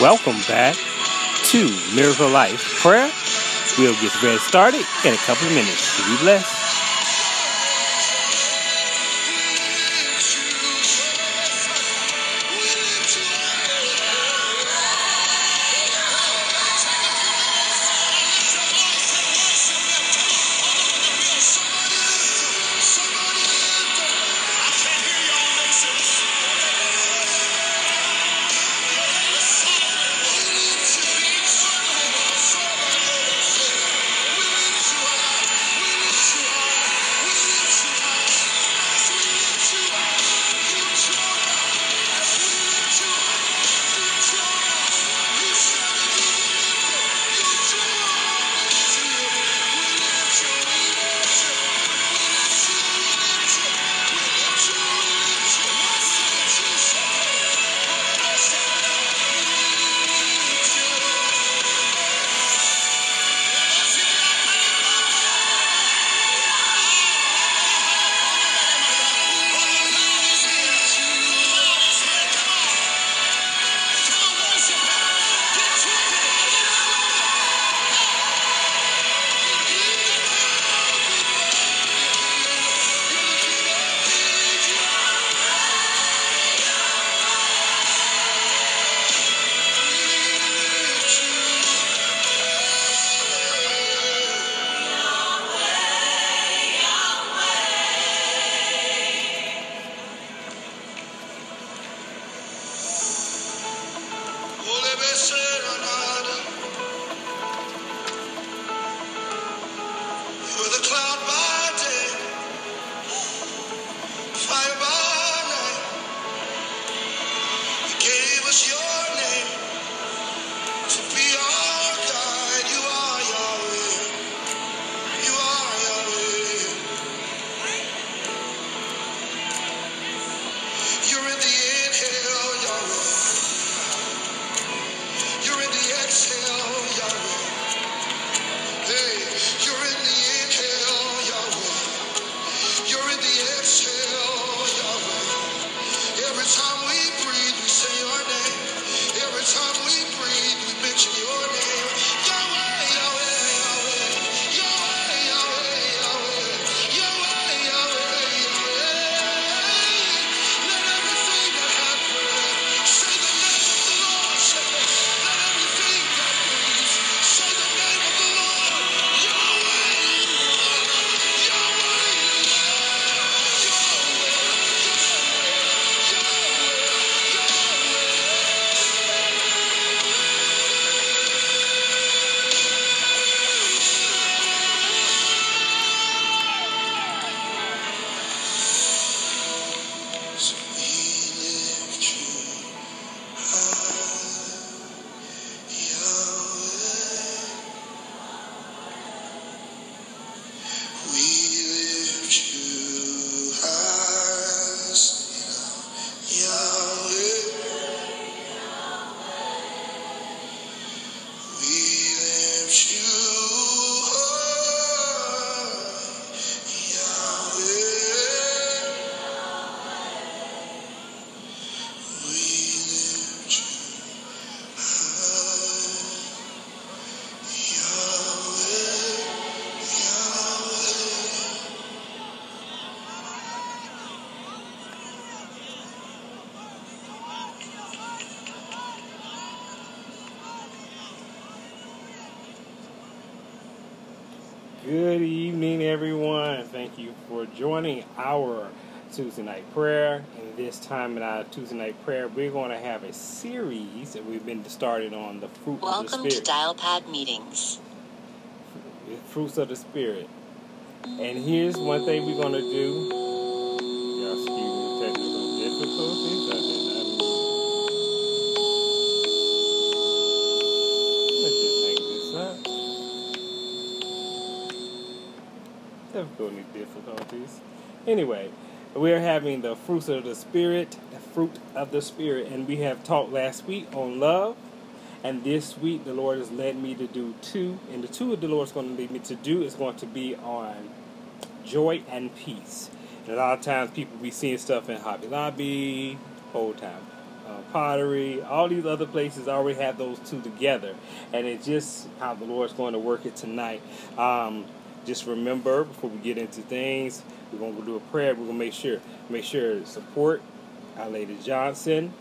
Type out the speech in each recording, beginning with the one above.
welcome back to Miracle Life Prayer. We'll get ready started in a couple of minutes. Be blessed. Tuesday night prayer. And this time in our Tuesday night prayer, we're going to have a series that we've been started on the fruit of the Spirit. Welcome to. Dialpad Meetings. fruits of the spirit. And here's one thing we're going to do. Y'all excuse me, technical difficulties. I did not. Let's just hang this up. Difficulty difficulties. Anyway, we're having the fruits of the spirit, the fruit of the spirit, and we have talked last week on love. And this week, the Lord has led me to do two. And the two the Lord's going to lead me to do is going to be on joy and peace. And a lot of times, people be seeing stuff in Hobby Lobby, Old time, uh, pottery, all these other places I already have those two together, and it's just how the Lord's going to work it tonight. Um, just remember before we get into things, we're to go do a prayer. We're to make sure make sure to support our Lady Johnson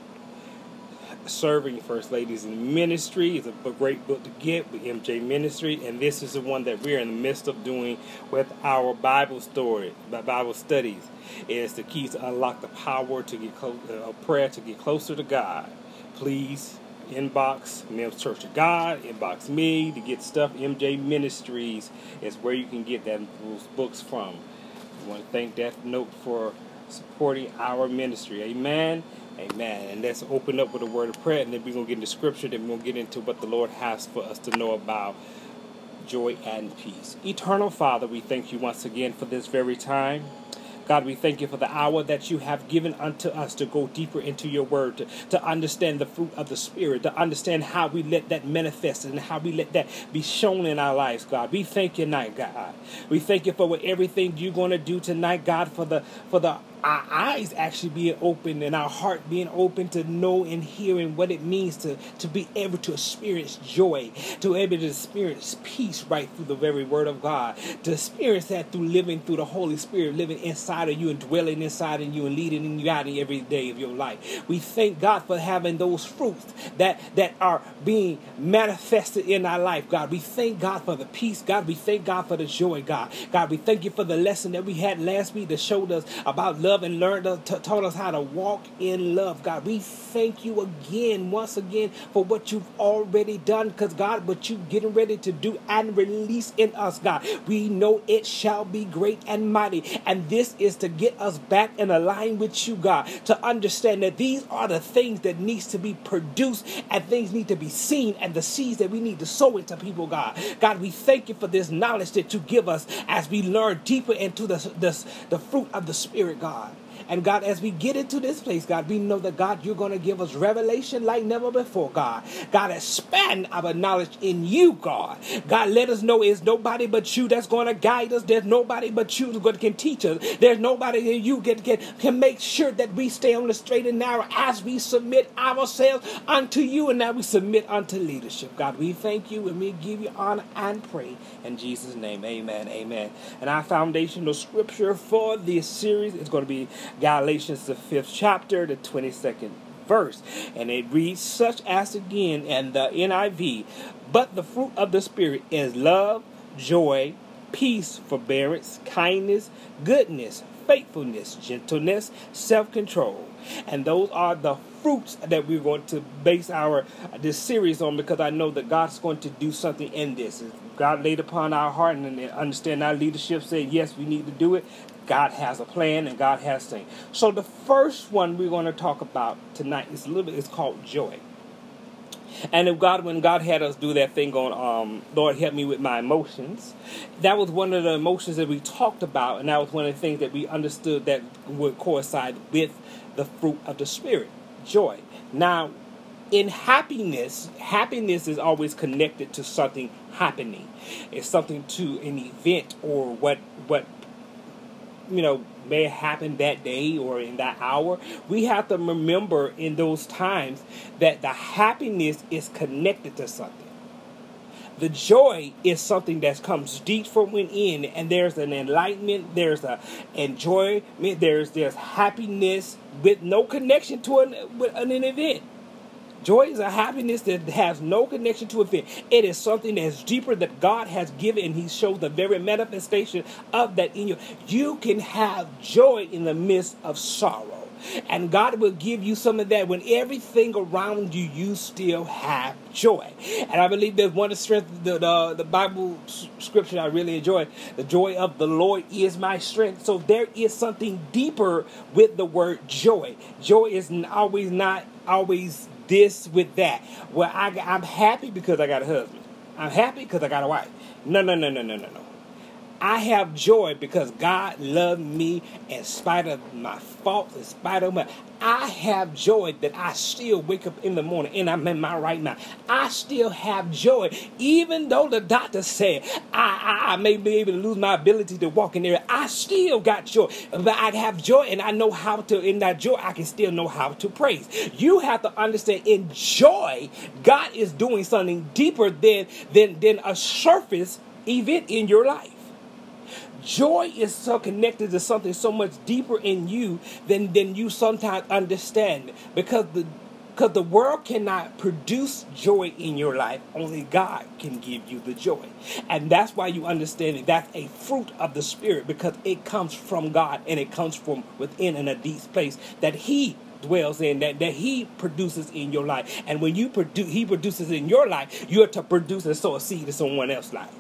serving first ladies in ministry is a great book to get with mj ministry and this is the one that we're in the midst of doing with our bible story bible studies is the key to unlock the power to get close uh, prayer to get closer to god please inbox Mims Church of God, inbox me to get stuff. MJ Ministries is where you can get that those books from. I want to thank Death Note for supporting our ministry. Amen. Amen. And let's open up with a word of prayer, and then we're going to get into scripture, then we're going to get into what the Lord has for us to know about joy and peace. Eternal Father, we thank you once again for this very time. God, we thank you for the hour that you have given unto us to go deeper into your word, to, to understand the fruit of the Spirit, to understand how we let that manifest and how we let that be shown in our lives, God. We thank you tonight, God. We thank you for what everything you're going to do tonight, God, for the for the our eyes actually being open and our heart being open to know and hearing what it means to, to be able to experience joy, to be able to experience peace right through the very word of God, to experience that through living through the Holy Spirit, living inside of you and dwelling inside of you and leading in you out in every day of your life. We thank God for having those fruits that, that are being manifested in our life, God. We thank God for the peace, God. We thank God for the joy, God. God, we thank you for the lesson that we had last week that showed us about love love and learned to, t- taught us how to walk in love. God, we thank you again, once again, for what you've already done. Because God, what you getting ready to do and release in us, God, we know it shall be great and mighty. And this is to get us back in line with you, God, to understand that these are the things that needs to be produced and things need to be seen and the seeds that we need to sow into people, God. God, we thank you for this knowledge that you give us as we learn deeper into the, the, the fruit of the Spirit, God. And God, as we get into this place, God, we know that God, you're going to give us revelation like never before, God. God, expand our knowledge in you, God. God, let us know it's nobody but you that's going to guide us. There's nobody but you that can teach us. There's nobody that you can, can, can make sure that we stay on the straight and narrow as we submit ourselves unto you and now we submit unto leadership. God, we thank you and we give you honor and praise. In Jesus' name, amen, amen. And our foundational scripture for this series is going to be Galatians, the fifth chapter, the 22nd verse. And it reads, such as again in the NIV, but the fruit of the Spirit is love, joy, peace, forbearance, kindness, goodness, faithfulness, gentleness, self control. And those are the fruits that we're going to base our this series on because I know that God's going to do something in this. God laid upon our heart and understand our leadership said yes, we need to do it. God has a plan and God has things. So the first one we're going to talk about tonight is a little bit. It's called joy. And if God, when God had us do that thing on, um, Lord, help me with my emotions, that was one of the emotions that we talked about, and that was one of the things that we understood that would coincide with the fruit of the Spirit, joy. Now, in happiness, happiness is always connected to something happening. It's something to an event or what what you know may happen that day or in that hour we have to remember in those times that the happiness is connected to something. The joy is something that comes deep from within and there's an enlightenment there's a enjoyment there's there's happiness with no connection to an, with an event Joy is a happiness that has no connection to a event. It is something that's deeper that God has given, and He shows the very manifestation of that in you. You can have joy in the midst of sorrow. And God will give you some of that when everything around you, you still have joy. And I believe there's one of the strength, the, the, uh, the Bible scripture I really enjoy. The joy of the Lord is my strength. So there is something deeper with the word joy. Joy is always not always this with that. Well, I, I'm happy because I got a husband. I'm happy because I got a wife. No, no, no, no, no, no, no. I have joy because God loved me in spite of my faults, in spite of my. I have joy that I still wake up in the morning and I'm in my right mind. I still have joy, even though the doctor said I, I, I may be able to lose my ability to walk in there. I still got joy, but I have joy and I know how to. In that joy, I can still know how to praise. You have to understand. In joy, God is doing something deeper than than than a surface event in your life. Joy is so connected to something so much deeper in you than, than you sometimes understand. Because the because the world cannot produce joy in your life. Only God can give you the joy. And that's why you understand it. That's a fruit of the Spirit because it comes from God and it comes from within in a deep place that He dwells in that, that he produces in your life and when you produce he produces in your life you're to produce and sow a seed in someone else's life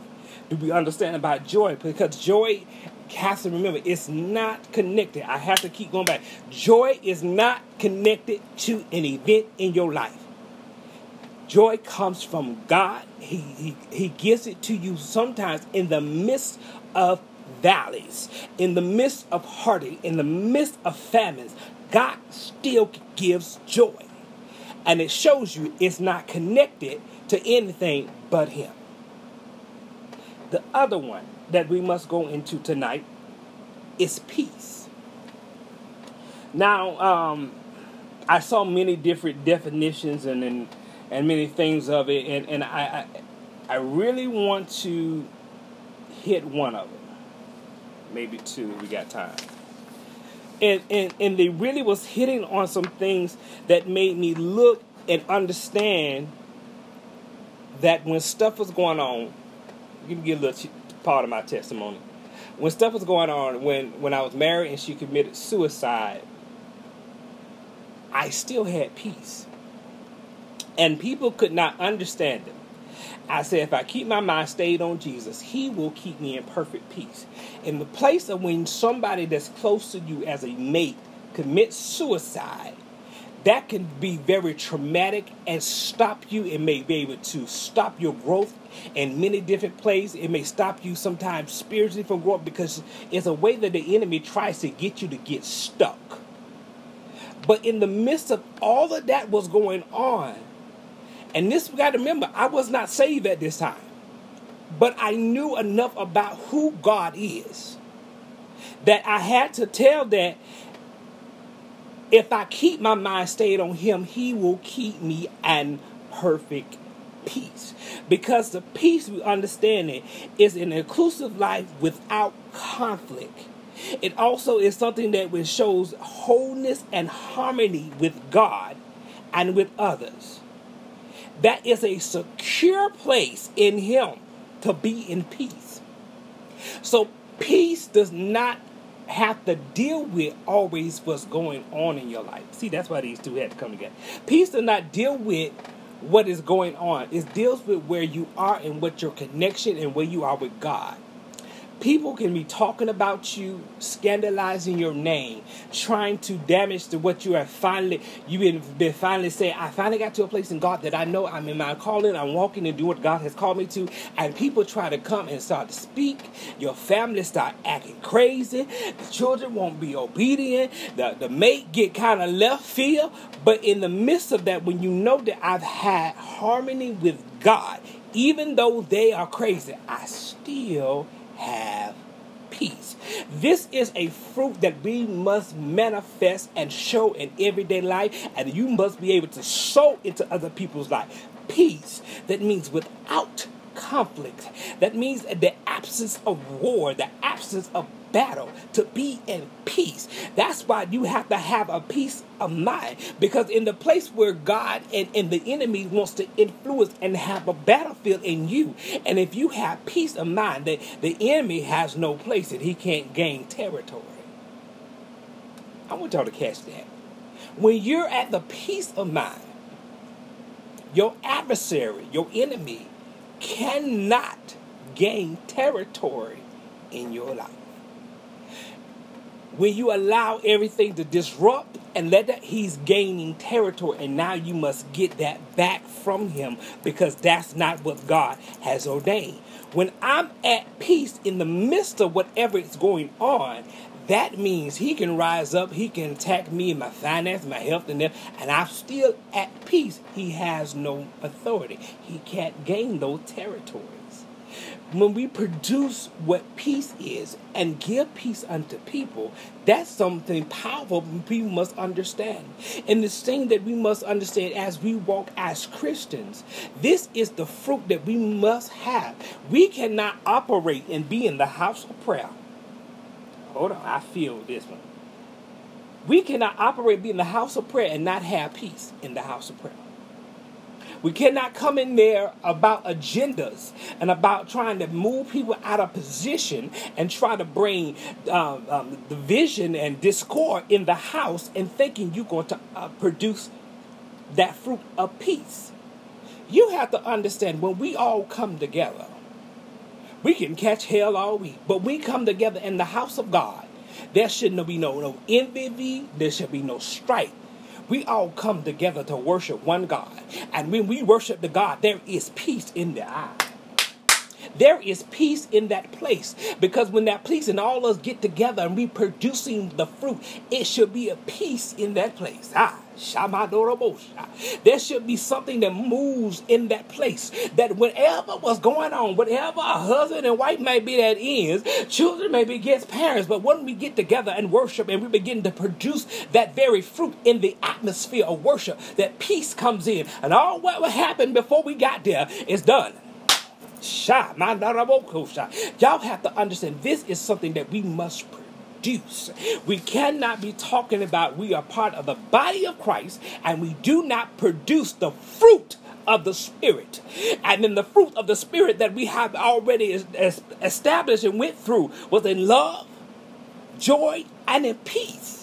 do we understand about joy? Because joy has to remember it's not connected. I have to keep going back. Joy is not connected to an event in your life. Joy comes from God. He, he, he gives it to you sometimes in the midst of valleys, in the midst of heartache, in the midst of famines. God still gives joy. And it shows you it's not connected to anything but Him. The other one that we must go into tonight is peace. Now, um, I saw many different definitions and and, and many things of it, and, and I, I I really want to hit one of them, maybe two. We got time. And, and and they really was hitting on some things that made me look and understand that when stuff was going on, give me a little part of my testimony. When stuff was going on, when when I was married and she committed suicide, I still had peace, and people could not understand it. I said, if I keep my mind stayed on Jesus, He will keep me in perfect peace. In the place of when somebody that's close to you as a mate commits suicide, that can be very traumatic and stop you. It may be able to stop your growth in many different places. It may stop you sometimes spiritually from growth because it's a way that the enemy tries to get you to get stuck. But in the midst of all of that was going on, and this we got to remember, I was not saved at this time. But I knew enough about who God is that I had to tell that if I keep my mind stayed on Him, He will keep me in perfect peace. Because the peace we understand it is an inclusive life without conflict. It also is something that shows wholeness and harmony with God and with others. That is a secure place in Him to be in peace. So, peace does not have to deal with always what's going on in your life. See, that's why these two had to come together. Peace does not deal with what is going on. It deals with where you are and what your connection and where you are with God. People can be talking about you, scandalizing your name, trying to damage to what you have finally you've been, been finally saying, I finally got to a place in God that I know I'm in my calling, I'm walking and doing what God has called me to. And people try to come and start to speak. Your family start acting crazy. The children won't be obedient. The, the mate get kind of left field. But in the midst of that, when you know that I've had harmony with God, even though they are crazy, I still have peace. This is a fruit that we must manifest and show in everyday life, and you must be able to sow into other people's life. Peace that means without conflict. That means the absence of war, the absence of battle, to be in peace. That's why you have to have a peace of mind. Because in the place where God and, and the enemy wants to influence and have a battlefield in you, and if you have peace of mind, that the enemy has no place and he can't gain territory. I want y'all to catch that. When you're at the peace of mind, your adversary, your enemy, cannot gain territory in your life. When you allow everything to disrupt and let that he's gaining territory and now you must get that back from him because that's not what god has ordained. When i'm at peace in the midst of whatever is going on that means he can rise up he can attack me in my finance my health and that and i'm still at peace he has no authority he can't gain those territories when we produce what peace is and give peace unto people, that's something powerful people must understand. And the thing that we must understand as we walk as Christians, this is the fruit that we must have. We cannot operate and be in the house of prayer. Hold on, I feel this one. We cannot operate, be in the house of prayer, and not have peace in the house of prayer. We cannot come in there about agendas and about trying to move people out of position and try to bring um, um, division and discord in the house and thinking you're going to uh, produce that fruit of peace. You have to understand when we all come together, we can catch hell all week, but we come together in the house of God. There should no be no, no envy, there should be no strife we all come together to worship one God. And when we worship the God, there is peace in the eye. There is peace in that place because when that peace and all us get together and we producing the fruit, it should be a peace in that place. Ah, there should be something that moves in that place. That whatever was going on, whatever a husband and wife may be that is, children may be against parents, but when we get together and worship and we begin to produce that very fruit in the atmosphere of worship, that peace comes in. And all what happened before we got there is done. Y'all have to understand this is something that we must produce. We cannot be talking about we are part of the body of Christ and we do not produce the fruit of the Spirit. And then the fruit of the Spirit that we have already established and went through was in love, joy, and in peace.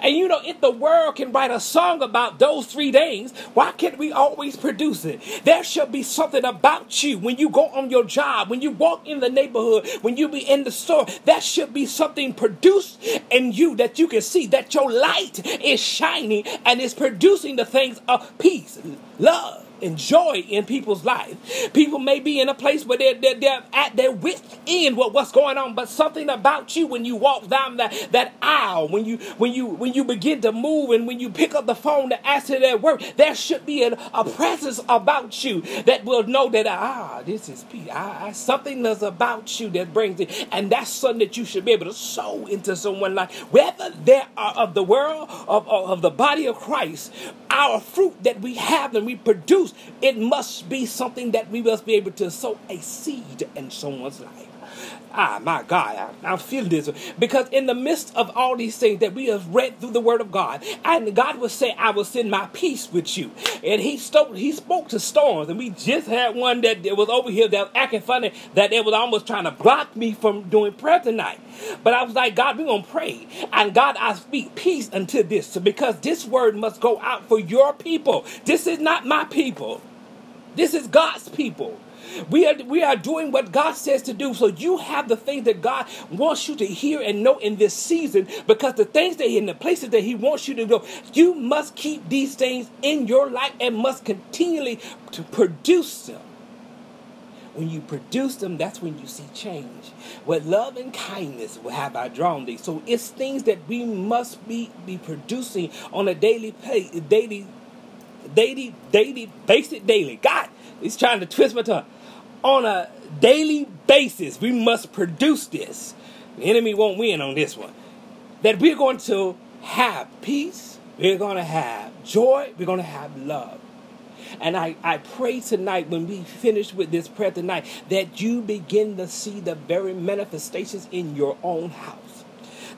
And you know, if the world can write a song about those three things, why can't we always produce it? There should be something about you when you go on your job, when you walk in the neighborhood, when you be in the store. There should be something produced in you that you can see that your light is shining and is producing the things of peace, love and joy in people's life. People may be in a place where they're, they're, they're at their wits end with what's going on, but something about you when you walk down that, that aisle, when you when you when you begin to move and when you pick up the phone to answer their work, there should be a, a presence about you that will know that ah, this is peace. Ah, something that's about you that brings it, and that's something that you should be able to sow into someone's life, whether they are of the world of, of, of the body of Christ. Our fruit that we have and we produce it must be something that we must be able to sow a seed in someone's life. Ah, my God, I, I feel this because in the midst of all these things that we have read through the Word of God, and God will say, "I will send my peace with you," and He spoke. He spoke to storms, and we just had one that was over here that was acting funny that it was almost trying to block me from doing prayer tonight. But I was like, God, we're gonna pray, and God, I speak peace unto this because this word must go out for your people. This is not my people. This is God's people. We are, we are doing what God says to do. So you have the things that God wants you to hear and know in this season because the things that in the places that He wants you to go, you must keep these things in your life and must continually to produce them. When you produce them, that's when you see change. With love and kindness have I drawn thee. So it's things that we must be, be producing on a daily pay, daily, daily, daily, basic daily. God, he's trying to twist my tongue on a daily basis, we must produce this. The enemy won't win on this one. That we're going to have peace, we're going to have joy, we're going to have love. And I, I pray tonight, when we finish with this prayer tonight, that you begin to see the very manifestations in your own house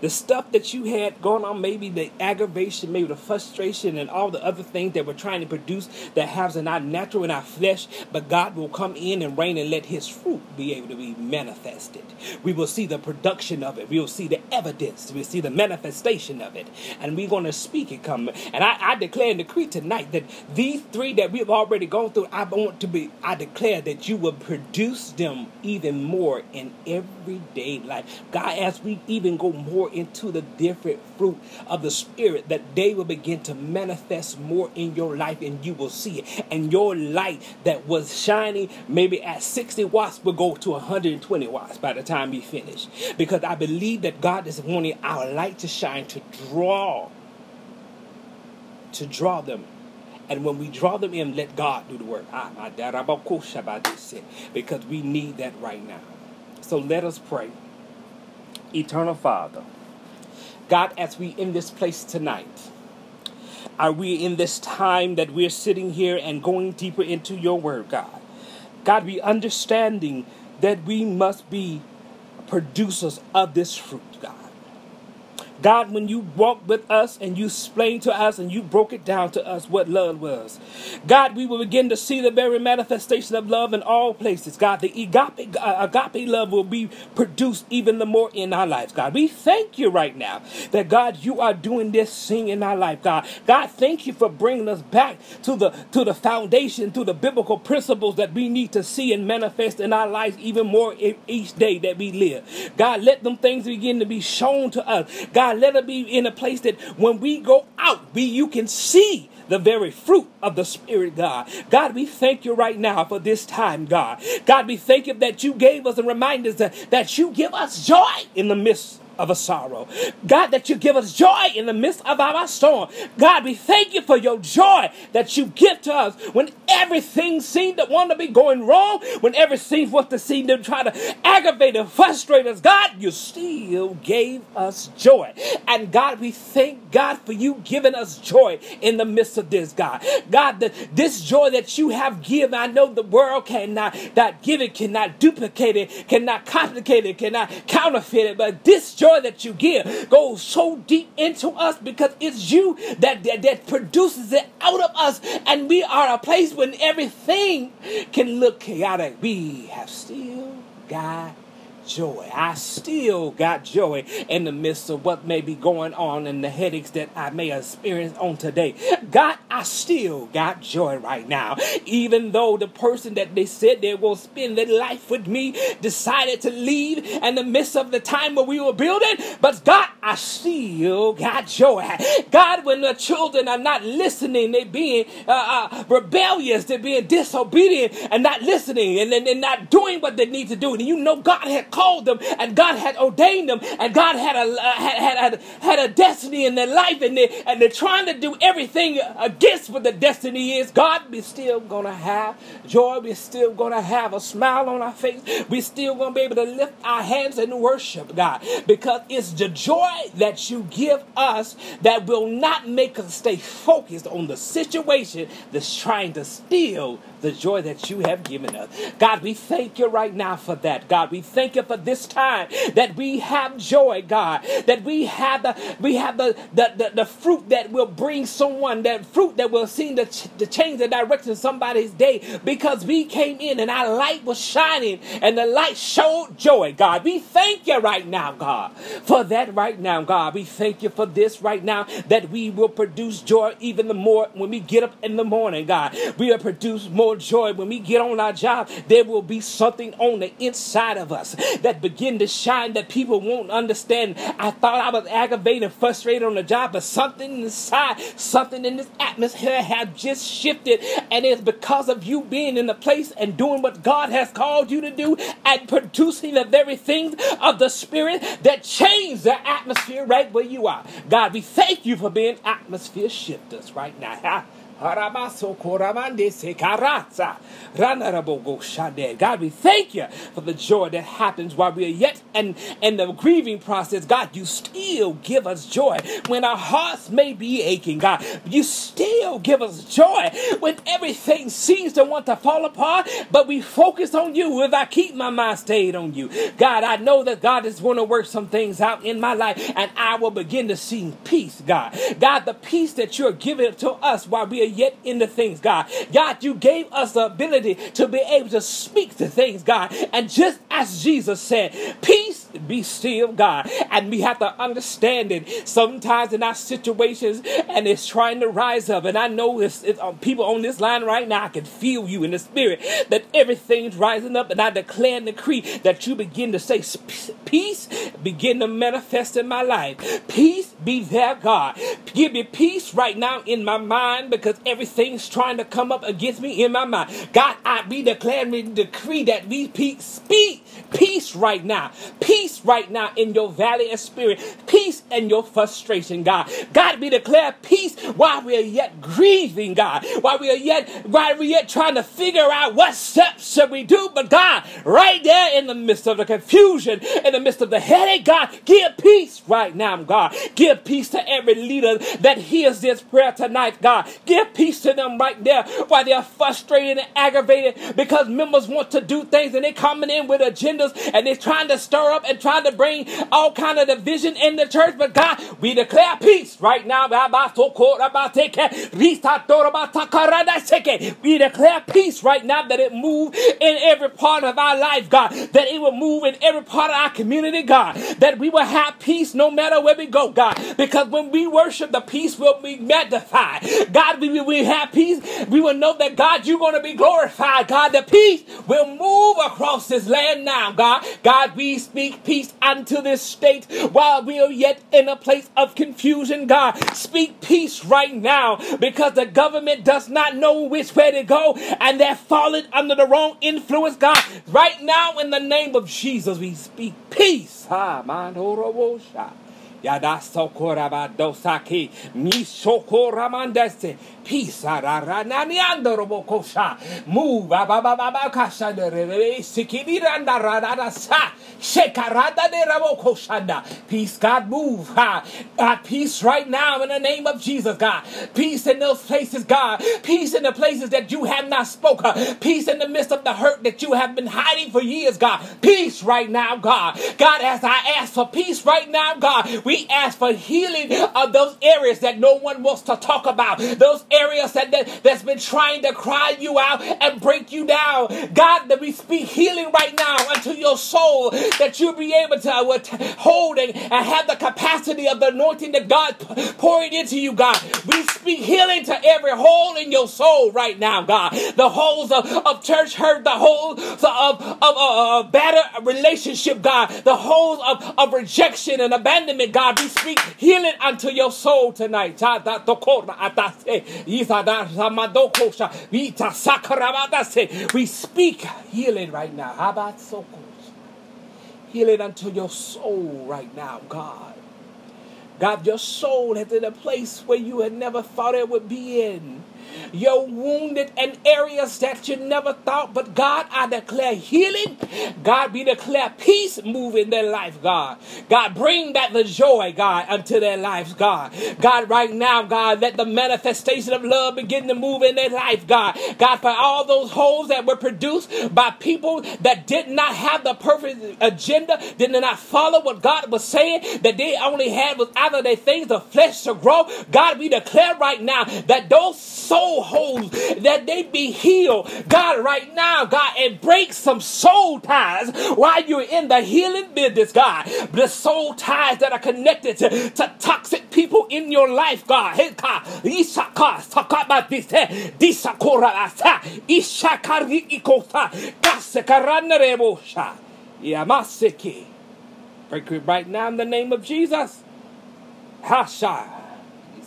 the stuff that you had going on, maybe the aggravation, maybe the frustration, and all the other things that we're trying to produce that has in our natural in our flesh, but God will come in and reign and let His fruit be able to be manifested. We will see the production of it. We will see the evidence. We'll see the manifestation of it, and we're going to speak it come. And I, I declare and decree tonight that these three that we've already gone through, I want to be. I declare that you will produce them even more in everyday life. God, as we even go more into the different fruit of the Spirit, that they will begin to manifest more in your life and you will see it. And your light that was shining maybe at 60 watts will go to 120 watts by the time you finish. Because I believe that God is wanting our light to shine to draw, to draw them and when we draw them in, let God do the work. Ah, because we need that right now. So let us pray. Eternal Father, God, as we in this place tonight, are we in this time that we're sitting here and going deeper into your word, God? God, we understanding that we must be producers of this fruit, God. When you walked with us and you explained to us and you broke it down to us what love was, God, we will begin to see the very manifestation of love in all places. God, the agape, agape love will be produced even the more in our lives. God, we thank you right now that God, you are doing this thing in our life. God, God, thank you for bringing us back to the to the foundation, to the biblical principles that we need to see and manifest in our lives even more each day that we live. God, let them things begin to be shown to us. God God, let it be in a place that when we go out, we you can see the very fruit of the Spirit, God. God, we thank you right now for this time, God. God, we thank you that you gave us and remind us that, that you give us joy in the midst of a sorrow. God, that you give us joy in the midst of our storm. God, we thank you for your joy that you give to us when everything seemed to want to be going wrong, when everything wants to seem to try to aggravate and frustrate us. God, you still gave us joy. And God, we thank God for you giving us joy in the midst of this, God. God, this joy that you have given, I know the world cannot not give it, cannot duplicate it, cannot complicate it, cannot counterfeit it, but this joy joy that you give goes so deep into us because it's you that, that, that produces it out of us. And we are a place when everything can look chaotic. We have still got joy. I still got joy in the midst of what may be going on and the headaches that I may experience on today. God, I still got joy right now. Even though the person that they said they will spend their life with me decided to leave in the midst of the time where we were building, but God, I still got joy. God, when the children are not listening, they're being uh, uh, rebellious, they're being disobedient and not listening and, and not doing what they need to do. And you know, God had called called them and God had ordained them and God had a uh, had, had, had a destiny in their life and they and they're trying to do everything against what the destiny is. God, we're still gonna have joy. We're still gonna have a smile on our face. We're still gonna be able to lift our hands and worship God because it's the joy that you give us that will not make us stay focused on the situation that's trying to steal the joy that you have given us. God, we thank you right now for that. God, we thank you for this time that we have joy, God, that we have the we have the the, the, the fruit that will bring someone, that fruit that will seem to, ch- to change the direction of somebody's day because we came in and our light was shining and the light showed joy, God. We thank you right now, God, for that right now, God. We thank you for this right now that we will produce joy even the more when we get up in the morning, God. We will produce more joy when we get on our job. There will be something on the inside of us that begin to shine that people won't understand. I thought I was aggravated frustrated on the job, but something inside, something in this atmosphere have just shifted, and it's because of you being in the place and doing what God has called you to do and producing the very things of the Spirit that change the atmosphere right where you are. God, we thank you for being atmosphere shifters right now. God, we thank you for the joy that happens while we are yet in, in the grieving process. God, you still give us joy when our hearts may be aching. God, you still give us joy when everything seems to want to fall apart, but we focus on you. If I keep my mind stayed on you, God, I know that God is going to work some things out in my life and I will begin to see peace, God. God, the peace that you're giving to us while we are yet in the things, God. God, you gave us the ability to be able to speak to things, God. And just as Jesus said, peace be still, God. And we have to understand it sometimes in our situations, and it's trying to rise up. And I know it's, uh, people on this line right now, I can feel you in the spirit that everything's rising up. And I declare and decree that you begin to say, Peace begin to manifest in my life. Peace be there, God. Give me peace right now in my mind because everything's trying to come up against me in my mind. God, I be declaring decree that we speak peace right now. Peace right now in your valley of spirit. Peace in your frustration, God. God, we declare peace while we are yet grieving, God. While we are yet, while we are yet trying to figure out what steps should we do. But God, right there in the midst of the confusion, in the midst of the headache, God, give peace right now, God. Give peace to every leader that hears this prayer tonight, God. Give peace to them right there while they're frustrated and aggravated because members want to do things and they're coming in with agendas and they're trying to stir up and trying to bring all kind of division in the church. But God, we declare peace right now. We declare peace right now that it move in every part of our life, God. That it will move in every part of our community, God. That we will have peace no matter where we go, God. Because when we worship, the peace will be magnified. God, we will have peace. We will know that, God, you're going to be glorified. God, the peace will move across this land now, God. God, we speak peace unto this state while we are yet in a place of confusion, God. Speak peace right now because the government does not know which way to go and they're falling under the wrong influence, God. Right now, in the name of Jesus, we speak peace. Move. Peace, God, move. God, peace right now in the name of Jesus, God. Peace in those places, God. Peace in the places that you have not spoken. Peace in the midst of the hurt that you have been hiding for years, God. Peace right now, God. God, as I ask for peace right now, God, we ask for healing of those areas that no one wants to talk about. Those areas that, that that's been trying to cry you out and break you down. God, that we speak healing right now unto your soul, that you'll be able to uh, hold and, and have the capacity of the anointing that God pouring into you, God. We speak healing to every hole in your soul right now, God. The holes of, of church hurt, the holes of, of, of, of, of better relationship, God. The holes of, of rejection and abandonment, God. We speak healing unto your soul tonight. We speak healing right now. How about so Healing unto your soul right now, God. God, your soul is in a place where you had never thought it would be in. You're wounded in areas that you never thought, but God, I declare healing. God, we declare peace move in their life, God. God, bring back the joy, God, unto their lives, God. God, right now, God, let the manifestation of love begin to move in their life, God. God, for all those holes that were produced by people that did not have the perfect agenda, did not follow what God was saying, that they only had was either their things of flesh to grow. God, we declare right now that those soul holes, that they be healed. God, right now, God, and break some soul ties while you're in the healing business, God. The soul ties that are connected to, to toxic people in your life, God. Break it right now in the name of Jesus. Hasha.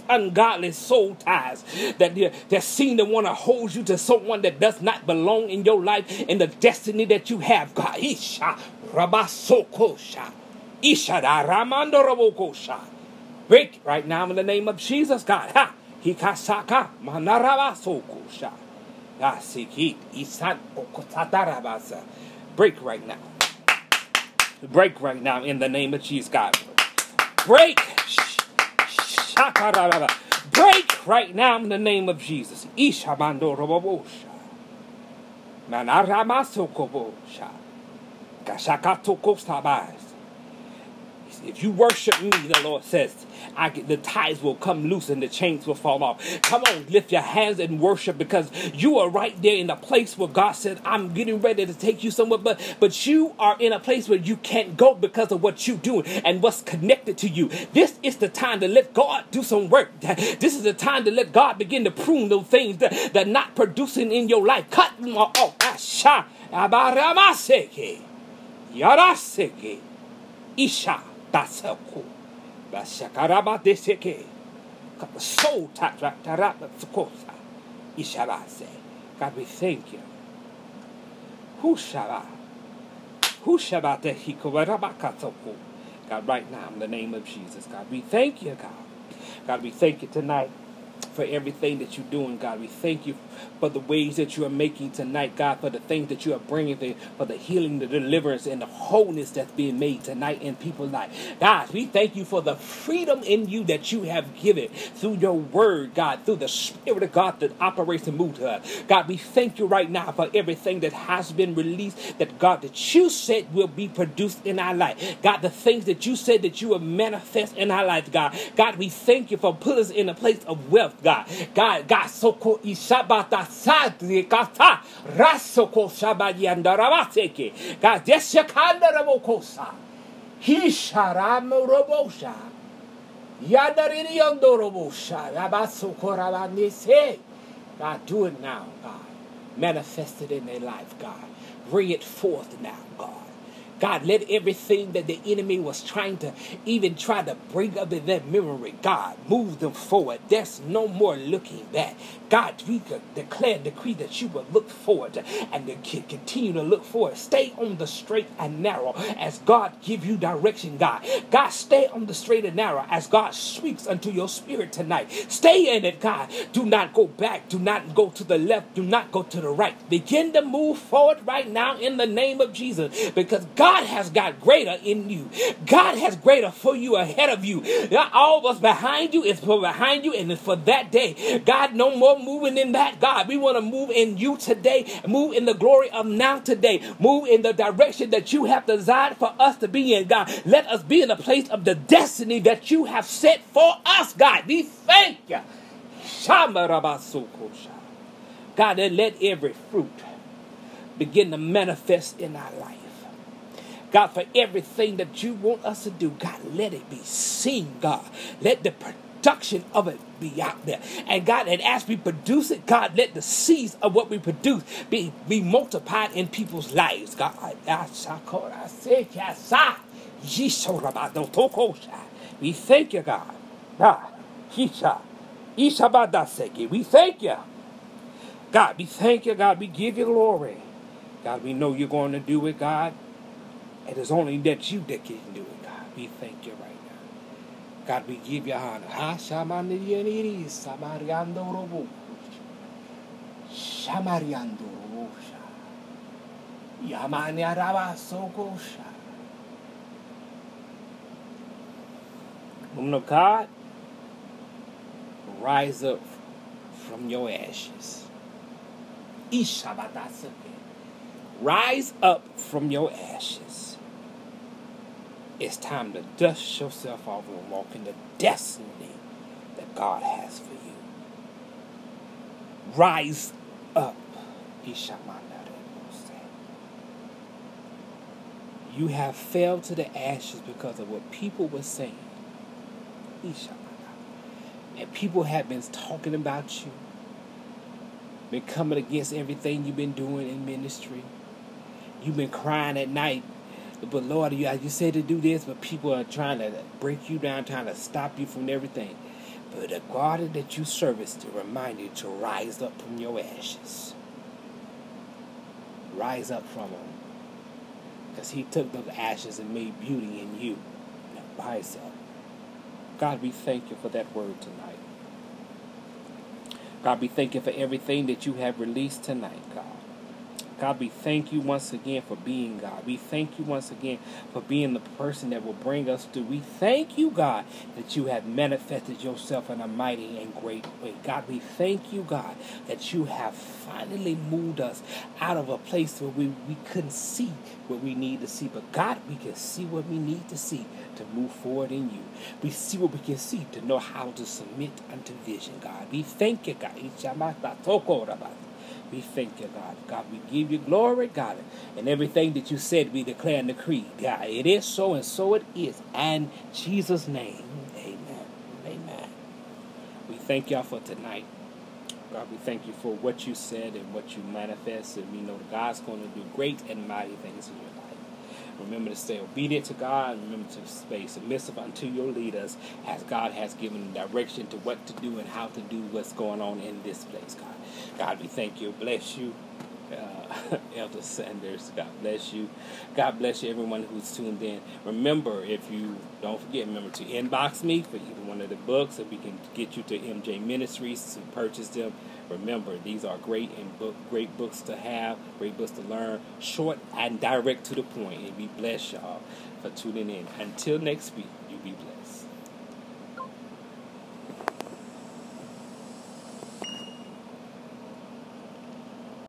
Ungodly soul ties that, that seem to want to hold you to someone that does not belong in your life and the destiny that you have. God, Isha. Break right now in the name of Jesus, God. Ha! Hikasaka Manarabasokosha. Yasikit ah, Isan Okotatarabasa. Break right now. Break right now in the name of Jesus, God. Break. Break right now in the name of Jesus. Ishabando robobosha. Manaramasokobosha. Gashakatokostabas. If you worship me, the Lord says, I get, the ties will come loose and the chains will fall off. Come on, lift your hands and worship because you are right there in a place where God said, I'm getting ready to take you somewhere, but but you are in a place where you can't go because of what you're doing and what's connected to you. This is the time to let God do some work. This is the time to let God begin to prune those things that, that are not producing in your life. Cut them off. Asha. Abaramaseke. Yaraseke. Isha. Basako. Bashakaraba deseke. Cut the soul tatrata tsukosa. Ishabase. God, we thank you. Hushaba. Hikobarabakatoko. God, right now, in the name of Jesus, God, we thank you, God. God, we thank you tonight for everything that you're doing, God. We thank you for the ways that you are making tonight, God, for the things that you are bringing, the, for the healing, the deliverance, and the wholeness that's being made tonight in people's lives. God, we thank you for the freedom in you that you have given through your word, God, through the Spirit of God that operates and moves us. God, we thank you right now for everything that has been released, that God, that you said will be produced in our life. God, the things that you said that you will manifest in our life, God. God, we thank you for putting us in a place of wealth, God. God, God, so ko ishabata sadri kata rasoko shabayandaravaseke. God, deshakandarabokosa. Hisharamorobosha. Yandaririandorobosha. Rabasokoravanese. God, do it now, God. Manifest it in their life, God. Bring it forth now, God. God, let everything that the enemy was trying to even try to bring up in their memory, God, move them forward. There's no more looking back. God, we declare decree that you will look forward and continue to look forward. Stay on the straight and narrow as God give you direction, God. God, stay on the straight and narrow as God speaks unto your spirit tonight. Stay in it, God. Do not go back. Do not go to the left. Do not go to the right. Begin to move forward right now in the name of Jesus because God has got greater in you. God has greater for you ahead of you. Not all what's behind you is for behind you and it's for that day. God, no more moving in that, God. We want to move in you today, move in the glory of now today, move in the direction that you have desired for us to be in, God. Let us be in a place of the destiny that you have set for us, God. We thank you. God, and let every fruit begin to manifest in our life. God, for everything that you want us to do, God, let it be seen, God. Let the production of it be out there. And God, and as we produce it, God, let the seeds of what we produce be, be multiplied in people's lives, God. We thank you, God. Ah. We thank you. God, we thank you, God. We give you glory. God, we know you're going to do it, God. It is only that you that can do it, God. We thank you right now. God, we give you honor. Shamariando. Yamani araba. Woman of God, rise up from your ashes. Rise up from your ashes. It's time to dust yourself off and walk in the destiny that God has for you. Rise up. You have fell to the ashes because of what people were saying. And people have been talking about you, been coming against everything you've been doing in ministry. You've been crying at night. But Lord, you, you said to do this, but people are trying to break you down, trying to stop you from everything. But the God that you service to remind you to rise up from your ashes. Rise up from them. Because he took those ashes and made beauty in you. Now rise up. God, we thank you for that word tonight. God, we thank you for everything that you have released tonight, God. God, we thank you once again for being God. We thank you once again for being the person that will bring us through. We thank you, God, that you have manifested yourself in a mighty and great way. God, we thank you, God, that you have finally moved us out of a place where we, we couldn't see what we need to see. But God, we can see what we need to see to move forward in you. We see what we can see to know how to submit unto vision, God. We thank you, God. We thank you, God. God, we give you glory, God. And everything that you said, we declare and decree, God. It is so, and so it is. And Jesus' name, amen. Amen. We thank y'all for tonight. God, we thank you for what you said and what you manifest. And we know God's going to do great and mighty things in your. Remember to stay obedient to God. Remember to stay submissive unto your leaders as God has given direction to what to do and how to do what's going on in this place, God. God, we thank you. Bless you. Uh, Elder Sanders, God bless you. God bless you, everyone who's tuned in. Remember, if you don't forget, remember to inbox me for either one of the books, so we can get you to MJ Ministries to purchase them. Remember, these are great and book, great books to have, great books to learn, short and direct to the point. And we bless y'all for tuning in. Until next week.